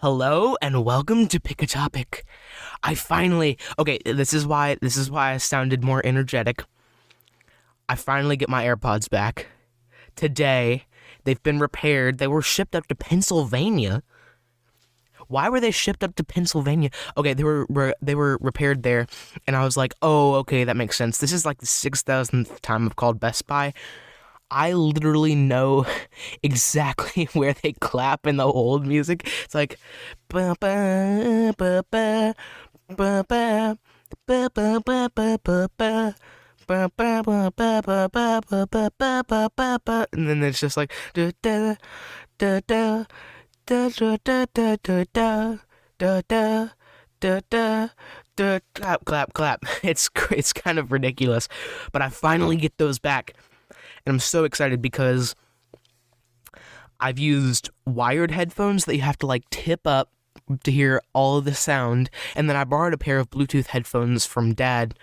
Hello and welcome to Pick a Topic. I finally okay, this is why this is why I sounded more energetic. I finally get my AirPods back. Today, they've been repaired. They were shipped up to Pennsylvania. Why were they shipped up to Pennsylvania? Okay, they were, were they were repaired there, and I was like, "Oh, okay, that makes sense." This is like the six thousandth time I've called Best Buy, I literally know exactly where they clap in the old music. It's like ba ba ba ba ba ba ba ba ba ba ba ba and then it's just like da da da da da da da da da da da da da da da clap clap clap it's it's kind of ridiculous but i finally get those back and I'm so excited because I've used wired headphones that you have to like tip up to hear all of the sound, and then I borrowed a pair of Bluetooth headphones from dad.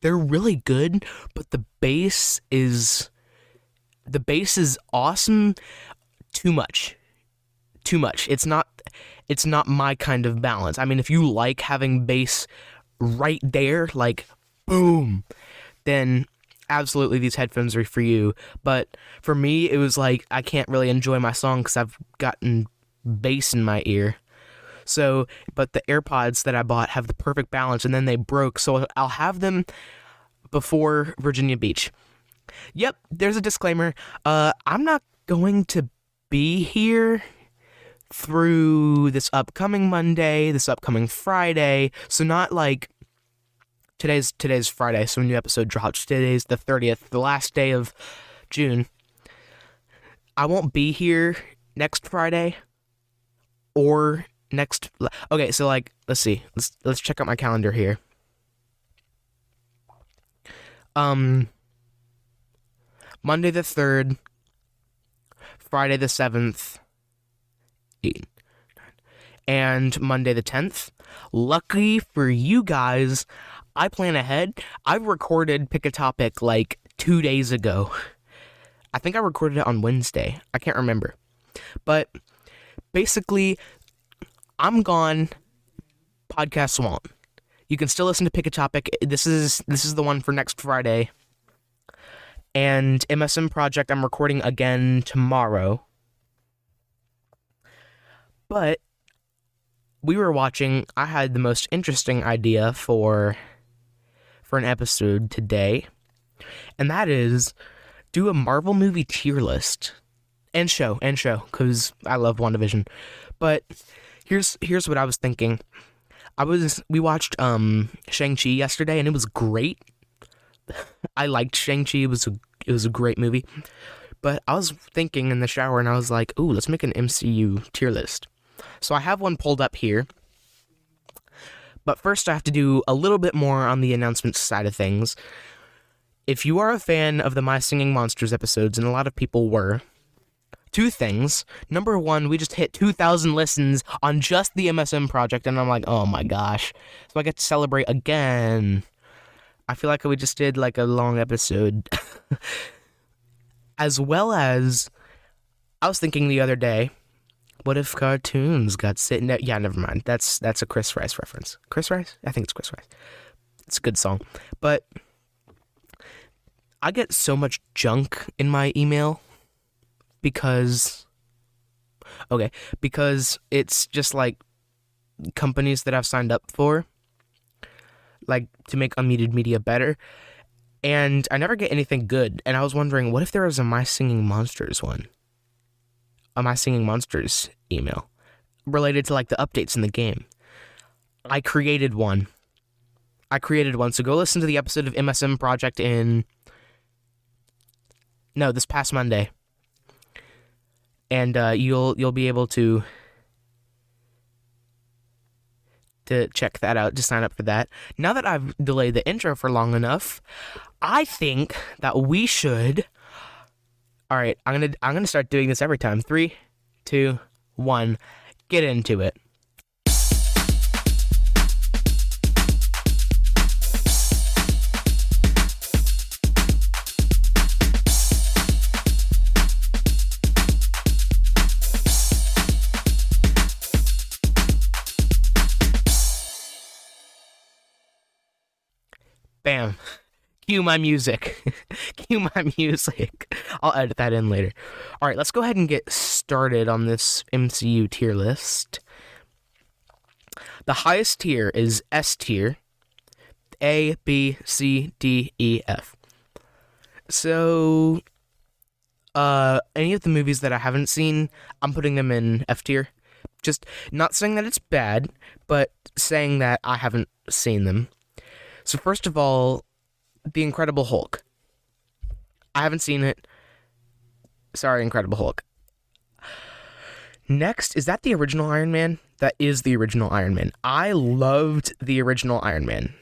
They're really good, but the bass is the bass is awesome too much. Too much. It's not it's not my kind of balance. I mean, if you like having bass right there like boom, then absolutely these headphones are for you. But for me, it was like I can't really enjoy my song because I've gotten bass in my ear. So, but the AirPods that I bought have the perfect balance, and then they broke. So I'll have them before Virginia Beach. Yep, there's a disclaimer. Uh, I'm not going to be here through this upcoming Monday, this upcoming Friday. So not like today's today's Friday, so a new episode drops. Today's the 30th, the last day of June. I won't be here next Friday or next Okay, so like let's see. Let's let's check out my calendar here. Um Monday the 3rd, Friday the 7th, and Monday the 10th. Lucky for you guys, I plan ahead. I recorded Pick a Topic like two days ago. I think I recorded it on Wednesday. I can't remember. But basically, I'm gone. Podcast won't. You can still listen to Pick a Topic. This is this is the one for next Friday. And MSM Project I'm recording again tomorrow. But we were watching I had the most interesting idea for for an episode today, and that is do a Marvel movie tier list and show and show because I love WandaVision. But here's here's what I was thinking. I was we watched um Shang Chi yesterday and it was great. I liked Shang Chi. It was a it was a great movie. But I was thinking in the shower and I was like, "Ooh, let's make an MCU tier list." So I have one pulled up here. But first, I have to do a little bit more on the announcement side of things. If you are a fan of the My Singing Monsters episodes, and a lot of people were, two things. Number one, we just hit 2,000 listens on just the MSM project, and I'm like, oh my gosh. So I get to celebrate again. I feel like we just did like a long episode. as well as, I was thinking the other day, what if cartoons got sitting there? Yeah, never mind. That's that's a Chris Rice reference. Chris Rice? I think it's Chris Rice. It's a good song. But I get so much junk in my email because okay, because it's just like companies that I've signed up for like to make unmuted media better and I never get anything good and I was wondering what if there was a My Singing Monsters one? A My Singing Monsters email related to like the updates in the game. I created one. I created one. So go listen to the episode of MSM Project in no, this past Monday, and uh, you'll you'll be able to to check that out to sign up for that. Now that I've delayed the intro for long enough, I think that we should all right, I'm gonna I'm gonna start doing this every time. Three, two, one, get into it. Bam. Cue my music. Cue my music. I'll edit that in later. All right, let's go ahead and get started on this MCU tier list. The highest tier is S tier. A, B, C, D, E, F. So, uh, any of the movies that I haven't seen, I'm putting them in F tier. Just not saying that it's bad, but saying that I haven't seen them. So, first of all, The Incredible Hulk. I haven't seen it. Sorry, Incredible Hulk. Next, is that the original Iron Man? That is the original Iron Man. I loved the original Iron Man.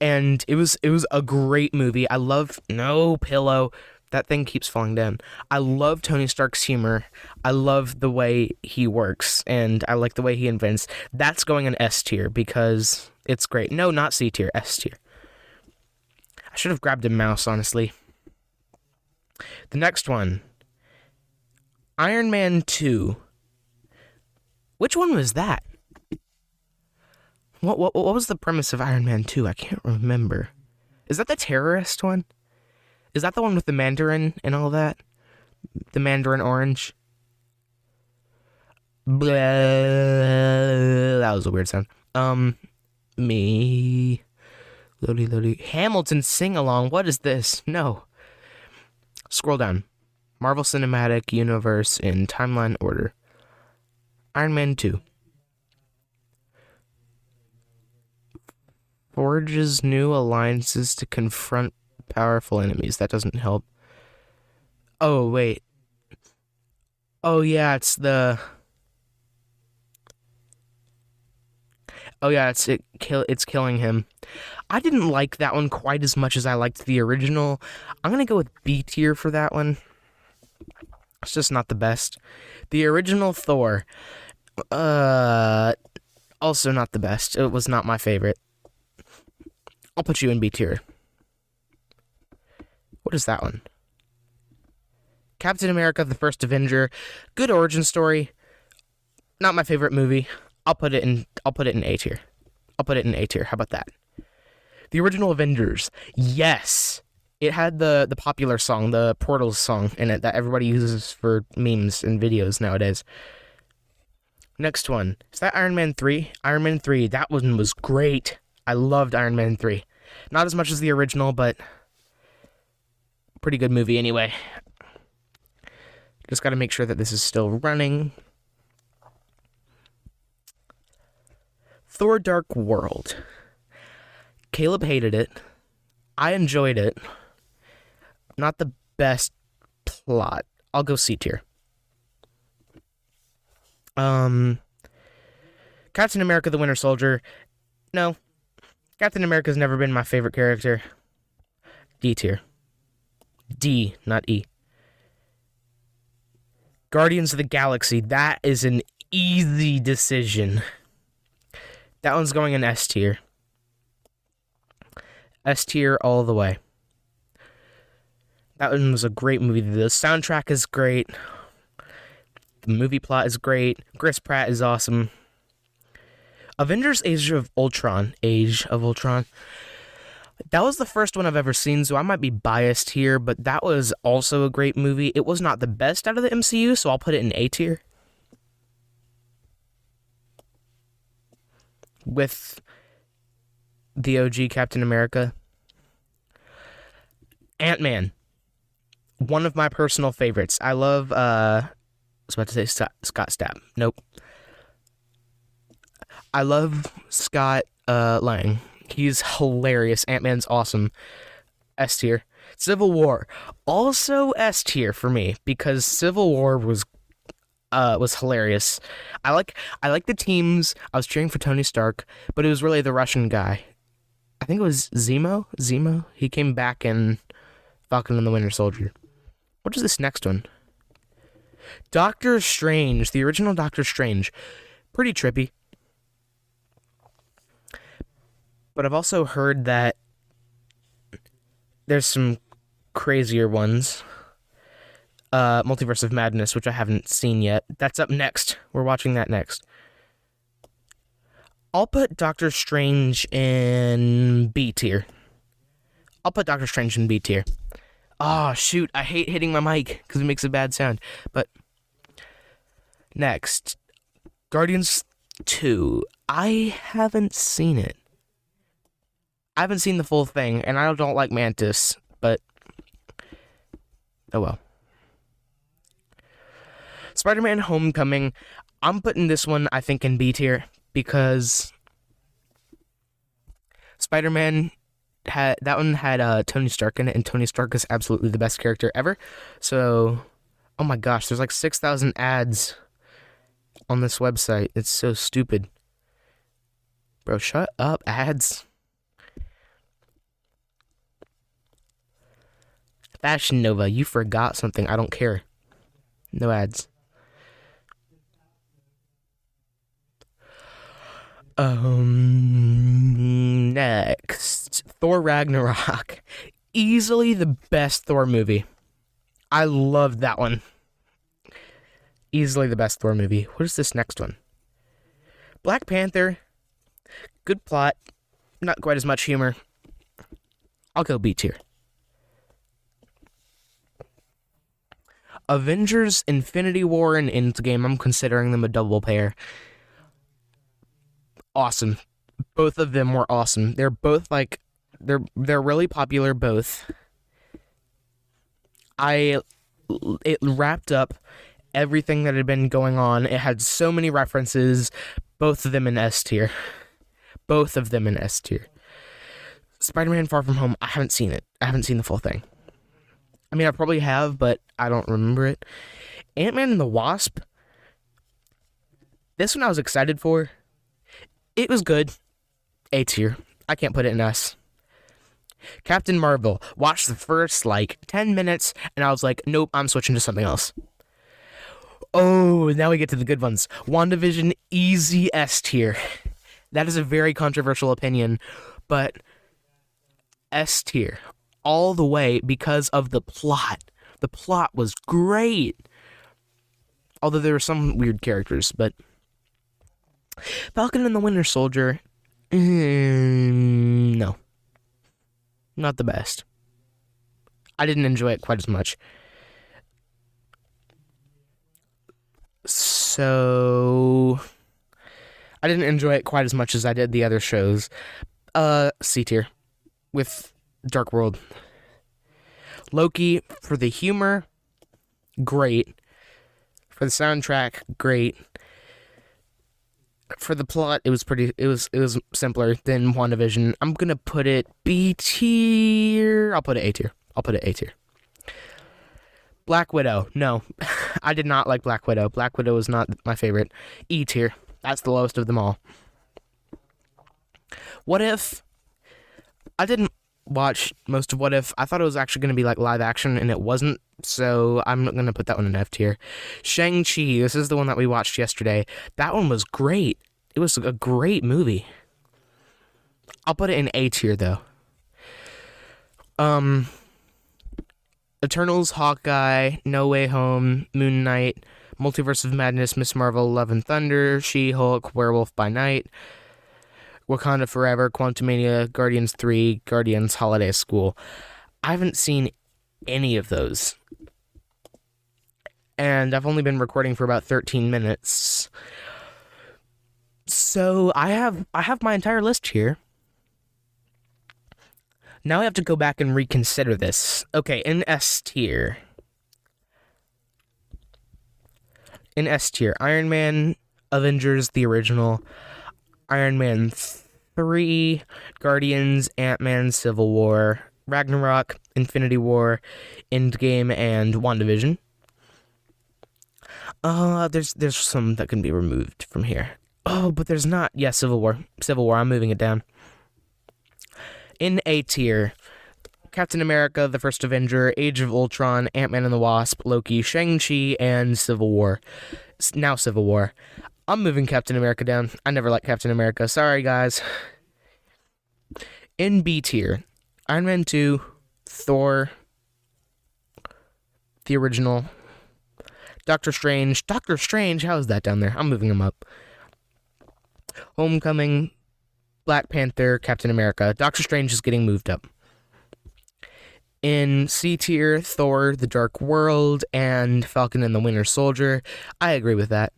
And it was it was a great movie. I love no pillow. That thing keeps falling down. I love Tony Stark's humor. I love the way he works and I like the way he invents. That's going in S tier because it's great. No, not C tier, S tier. I should have grabbed a mouse, honestly. The next one Iron Man 2. Which one was that? What, what what was the premise of Iron Man 2? I can't remember. Is that the terrorist one? Is that the one with the Mandarin and all that? The Mandarin orange? Blah, that was a weird sound. Um, me. Lodi, Lodi. Hamilton sing along. What is this? No. Scroll down. Marvel Cinematic Universe in timeline order. Iron Man 2. Forges new alliances to confront powerful enemies. That doesn't help. Oh, wait. Oh, yeah, it's the. Oh yeah, it's it kill it's killing him. I didn't like that one quite as much as I liked the original. I'm gonna go with B tier for that one. It's just not the best. The original Thor, uh, also not the best. It was not my favorite. I'll put you in B tier. What is that one? Captain America: The First Avenger, good origin story. Not my favorite movie. I'll put it in. I'll put it in A tier. I'll put it in A tier. How about that? The original Avengers. Yes, it had the the popular song, the Portals song in it that everybody uses for memes and videos nowadays. Next one is that Iron Man three. Iron Man three. That one was great. I loved Iron Man three. Not as much as the original, but pretty good movie anyway. Just got to make sure that this is still running. Thor Dark World. Caleb hated it. I enjoyed it. Not the best plot. I'll go C tier. Um Captain America the Winter Soldier. No. Captain America's never been my favorite character. D tier. D, not E. Guardians of the Galaxy. That is an easy decision. That one's going in S tier. S tier all the way. That one was a great movie. The soundtrack is great. The movie plot is great. Chris Pratt is awesome. Avengers Age of Ultron. Age of Ultron. That was the first one I've ever seen, so I might be biased here, but that was also a great movie. It was not the best out of the MCU, so I'll put it in A tier. With the OG Captain America. Ant Man. One of my personal favorites. I love, uh, I was about to say Scott, Scott Stapp. Nope. I love Scott uh, Lang. He's hilarious. Ant Man's awesome. S tier. Civil War. Also S tier for me because Civil War was uh, was hilarious. I like I like the teams. I was cheering for Tony Stark, but it was really the Russian guy. I think it was Zemo. Zemo. He came back in Falcon and the Winter Soldier. What is this next one? Doctor Strange, the original Doctor Strange. Pretty trippy. But I've also heard that there's some crazier ones. Uh, Multiverse of Madness, which I haven't seen yet. That's up next. We're watching that next. I'll put Doctor Strange in B tier. I'll put Doctor Strange in B tier. Oh shoot, I hate hitting my mic because it makes a bad sound. But next, Guardians 2. I haven't seen it. I haven't seen the full thing, and I don't like Mantis, but oh well. Spider Man Homecoming, I'm putting this one, I think, in B tier because Spider Man had that one had uh, Tony Stark in it, and Tony Stark is absolutely the best character ever. So, oh my gosh, there's like 6,000 ads on this website. It's so stupid. Bro, shut up, ads. Fashion Nova, you forgot something. I don't care. No ads. Um, next, Thor Ragnarok. Easily the best Thor movie. I loved that one. Easily the best Thor movie. What is this next one? Black Panther. Good plot. Not quite as much humor. I'll go B tier. Avengers Infinity War and Endgame, I'm considering them a double pair. Awesome. Both of them were awesome. They're both like they're they're really popular both. I it wrapped up everything that had been going on. It had so many references, both of them in S tier. Both of them in S tier. Spider-Man Far From Home, I haven't seen it. I haven't seen the full thing. I mean, I probably have, but I don't remember it. Ant Man and the Wasp. This one I was excited for. It was good. A tier. I can't put it in S. Captain Marvel. Watched the first like 10 minutes and I was like, nope, I'm switching to something else. Oh, now we get to the good ones. WandaVision, easy S tier. That is a very controversial opinion, but S tier all the way because of the plot. The plot was great. Although there were some weird characters, but Falcon and the Winter Soldier, mm, no. Not the best. I didn't enjoy it quite as much. So I didn't enjoy it quite as much as I did the other shows. Uh C tier with Dark World. Loki for the humor, great. For the soundtrack, great. For the plot, it was pretty. It was it was simpler than WandaVision. I'm gonna put it B tier. I'll put it A tier. I'll put it A tier. Black Widow. No, I did not like Black Widow. Black Widow was not my favorite. E tier. That's the lowest of them all. What if I didn't watch most of What If. I thought it was actually going to be like live action, and it wasn't. So I'm not going to put that one in F tier. Shang Chi. This is the one that we watched yesterday. That one was great. It was a great movie. I'll put it in A tier though. Um, Eternals, Hawkeye, No Way Home, Moon Knight, Multiverse of Madness, Ms. Marvel, Love and Thunder, She Hulk, Werewolf by Night, Wakanda Forever, Quantumania, Guardians 3, Guardians Holiday School. I haven't seen any of those. And I've only been recording for about 13 minutes. So I have I have my entire list here. Now I have to go back and reconsider this. Okay, in S tier. In S tier, Iron Man, Avengers, the original, Iron Man 3, Guardians, Ant Man, Civil War, Ragnarok, Infinity War, Endgame, and WandaVision. Uh, there's there's some that can be removed from here. Oh, but there's not. Yeah, Civil War. Civil War. I'm moving it down. In A tier, Captain America, The First Avenger, Age of Ultron, Ant Man and the Wasp, Loki, Shang-Chi, and Civil War. Now Civil War. I'm moving Captain America down. I never liked Captain America. Sorry, guys. In B tier, Iron Man 2, Thor, the original, Doctor Strange. Doctor Strange, how is that down there? I'm moving him up. Homecoming, Black Panther, Captain America. Doctor Strange is getting moved up. In C tier, Thor, The Dark World, and Falcon and the Winter Soldier. I agree with that.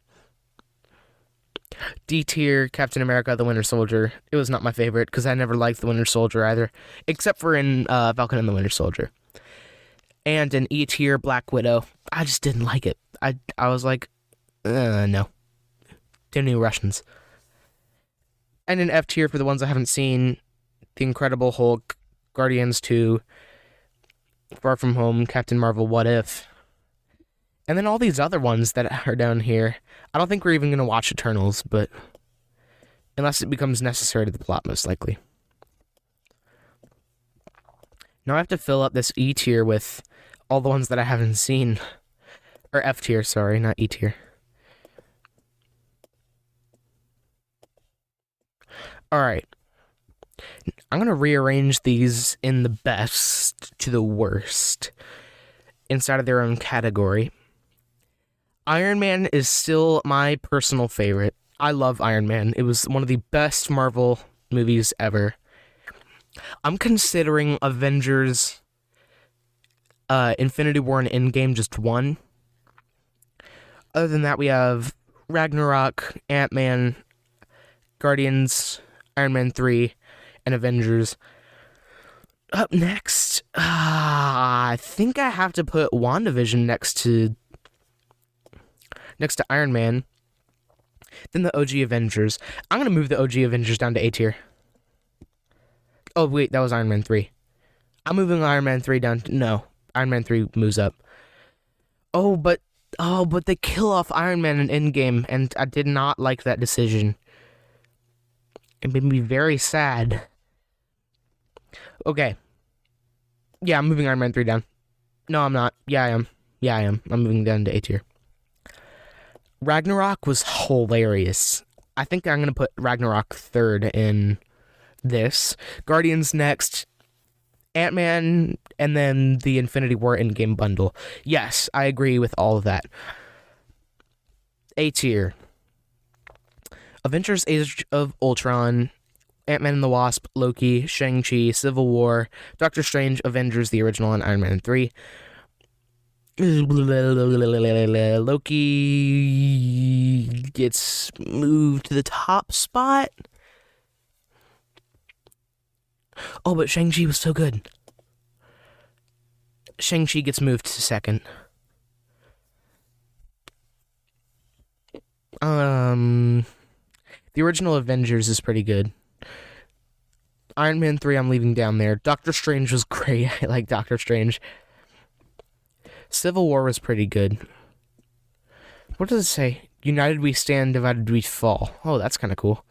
D tier, Captain America, The Winter Soldier. It was not my favorite because I never liked The Winter Soldier either, except for in uh, Falcon and the Winter Soldier. And in E tier, Black Widow. I just didn't like it. I I was like, uh, no. Too many Russians. And in F tier for the ones I haven't seen, The Incredible Hulk, Guardians 2, Far From Home, Captain Marvel, What If. And then all these other ones that are down here. I don't think we're even going to watch Eternals, but unless it becomes necessary to the plot, most likely. Now I have to fill up this E tier with all the ones that I haven't seen. Or F tier, sorry, not E tier. All right. I'm going to rearrange these in the best to the worst inside of their own category. Iron Man is still my personal favorite. I love Iron Man. It was one of the best Marvel movies ever. I'm considering Avengers uh, Infinity War and Endgame just one. Other than that, we have Ragnarok, Ant Man, Guardians, Iron Man 3, and Avengers. Up next, uh, I think I have to put WandaVision next to next to Iron Man. Then the OG Avengers. I'm gonna move the OG Avengers down to A tier. Oh wait, that was Iron Man 3. I'm moving Iron Man 3 down to, no. Iron Man 3 moves up. Oh, but oh, but they kill off Iron Man in Endgame and I did not like that decision. It made me very sad. Okay. Yeah, I'm moving Iron Man 3 down. No, I'm not. Yeah, I am. Yeah, I am. I'm moving down to A tier. Ragnarok was hilarious. I think I'm going to put Ragnarok third in this. Guardians next. Ant Man, and then the Infinity War Endgame bundle. Yes, I agree with all of that. A tier. Avengers Age of Ultron, Ant Man and the Wasp, Loki, Shang-Chi, Civil War, Doctor Strange, Avengers, the original, and Iron Man 3. Loki gets moved to the top spot. Oh, but Shang-Chi was so good. Shang-Chi gets moved to second. Um, the original Avengers is pretty good. Iron Man 3, I'm leaving down there. Doctor Strange was great. I like Doctor Strange. Civil War was pretty good. What does it say? United we stand, divided we fall. Oh, that's kind of cool.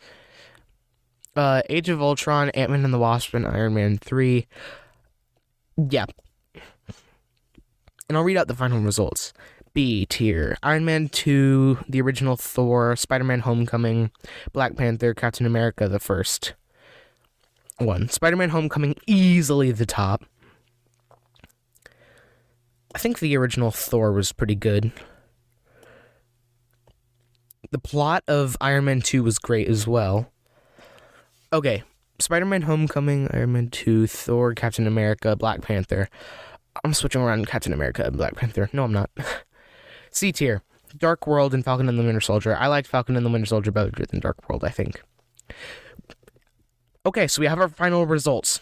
Uh, Age of Ultron, Ant Man and the Wasp, and Iron Man 3. Yeah. And I'll read out the final results. B tier Iron Man 2, the original Thor, Spider Man Homecoming, Black Panther, Captain America, the first one. Spider Man Homecoming, easily the top. I think the original Thor was pretty good. The plot of Iron Man 2 was great as well. Okay, Spider Man Homecoming, Iron Man 2, Thor, Captain America, Black Panther. I'm switching around Captain America and Black Panther. No, I'm not. C tier Dark World and Falcon and the Winter Soldier. I liked Falcon and the Winter Soldier better than Dark World, I think. Okay, so we have our final results.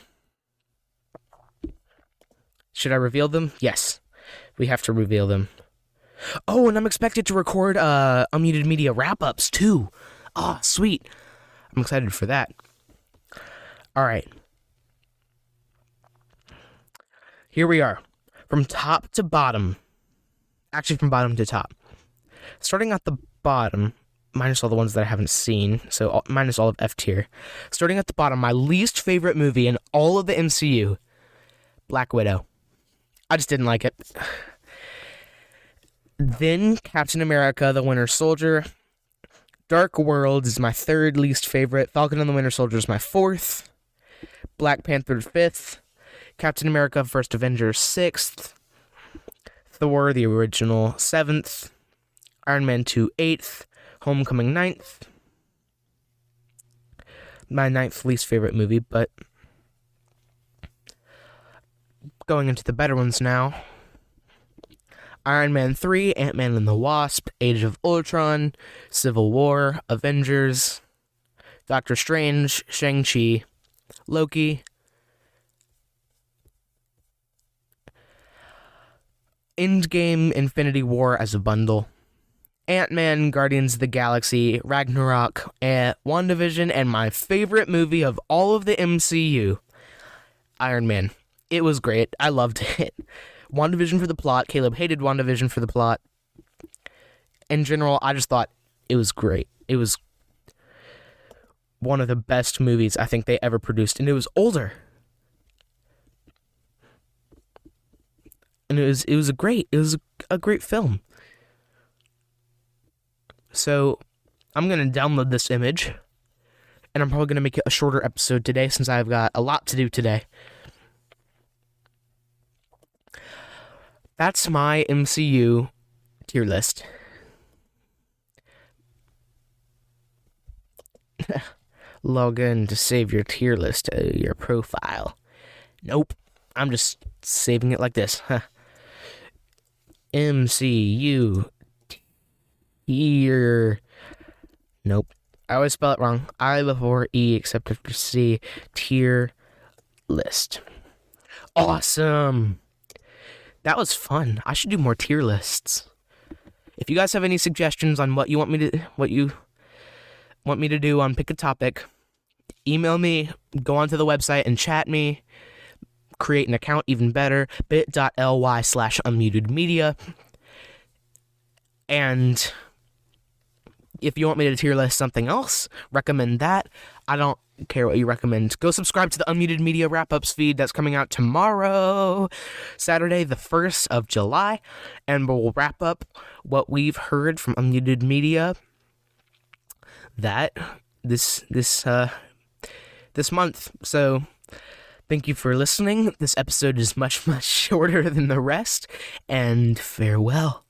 Should I reveal them? Yes. We have to reveal them. Oh, and I'm expected to record uh unmuted media wrap ups too. Ah, oh, sweet. I'm excited for that. All right. Here we are. From top to bottom. Actually, from bottom to top. Starting at the bottom, minus all the ones that I haven't seen, so all, minus all of F tier. Starting at the bottom, my least favorite movie in all of the MCU Black Widow. I just didn't like it. Then Captain America, the Winter Soldier. Dark World is my third least favorite. Falcon and the Winter Soldier is my fourth. Black Panther fifth. Captain America First Avenger sixth. Thor the original seventh. Iron Man 2 eighth. Homecoming ninth. My ninth least favorite movie, but going into the better ones now. Iron Man 3, Ant Man and the Wasp, Age of Ultron, Civil War, Avengers, Doctor Strange, Shang-Chi, Loki, Endgame, Infinity War as a bundle, Ant Man, Guardians of the Galaxy, Ragnarok, and WandaVision, and my favorite movie of all of the MCU, Iron Man. It was great. I loved it. WandaVision for the plot. Caleb hated WandaVision for the plot. In general, I just thought it was great. It was one of the best movies I think they ever produced, and it was older. And it was it was a great it was a great film. So I'm gonna download this image, and I'm probably gonna make it a shorter episode today since I've got a lot to do today. That's my MCU tier list. Log in to save your tier list to your profile. Nope. I'm just saving it like this. Huh. MCU tier. Nope. I always spell it wrong. I before E except after C. Tier list. Awesome. That was fun. I should do more tier lists. If you guys have any suggestions on what you want me to what you want me to do on pick a topic, email me, go onto the website and chat me. Create an account even better, bit.ly slash unmuted media. And if you want me to tier list something else, recommend that. I don't care what you recommend. Go subscribe to the Unmuted Media Wrap Ups feed that's coming out tomorrow, Saturday, the 1st of July, and we'll wrap up what we've heard from Unmuted Media that this this uh this month. So thank you for listening. This episode is much much shorter than the rest and farewell.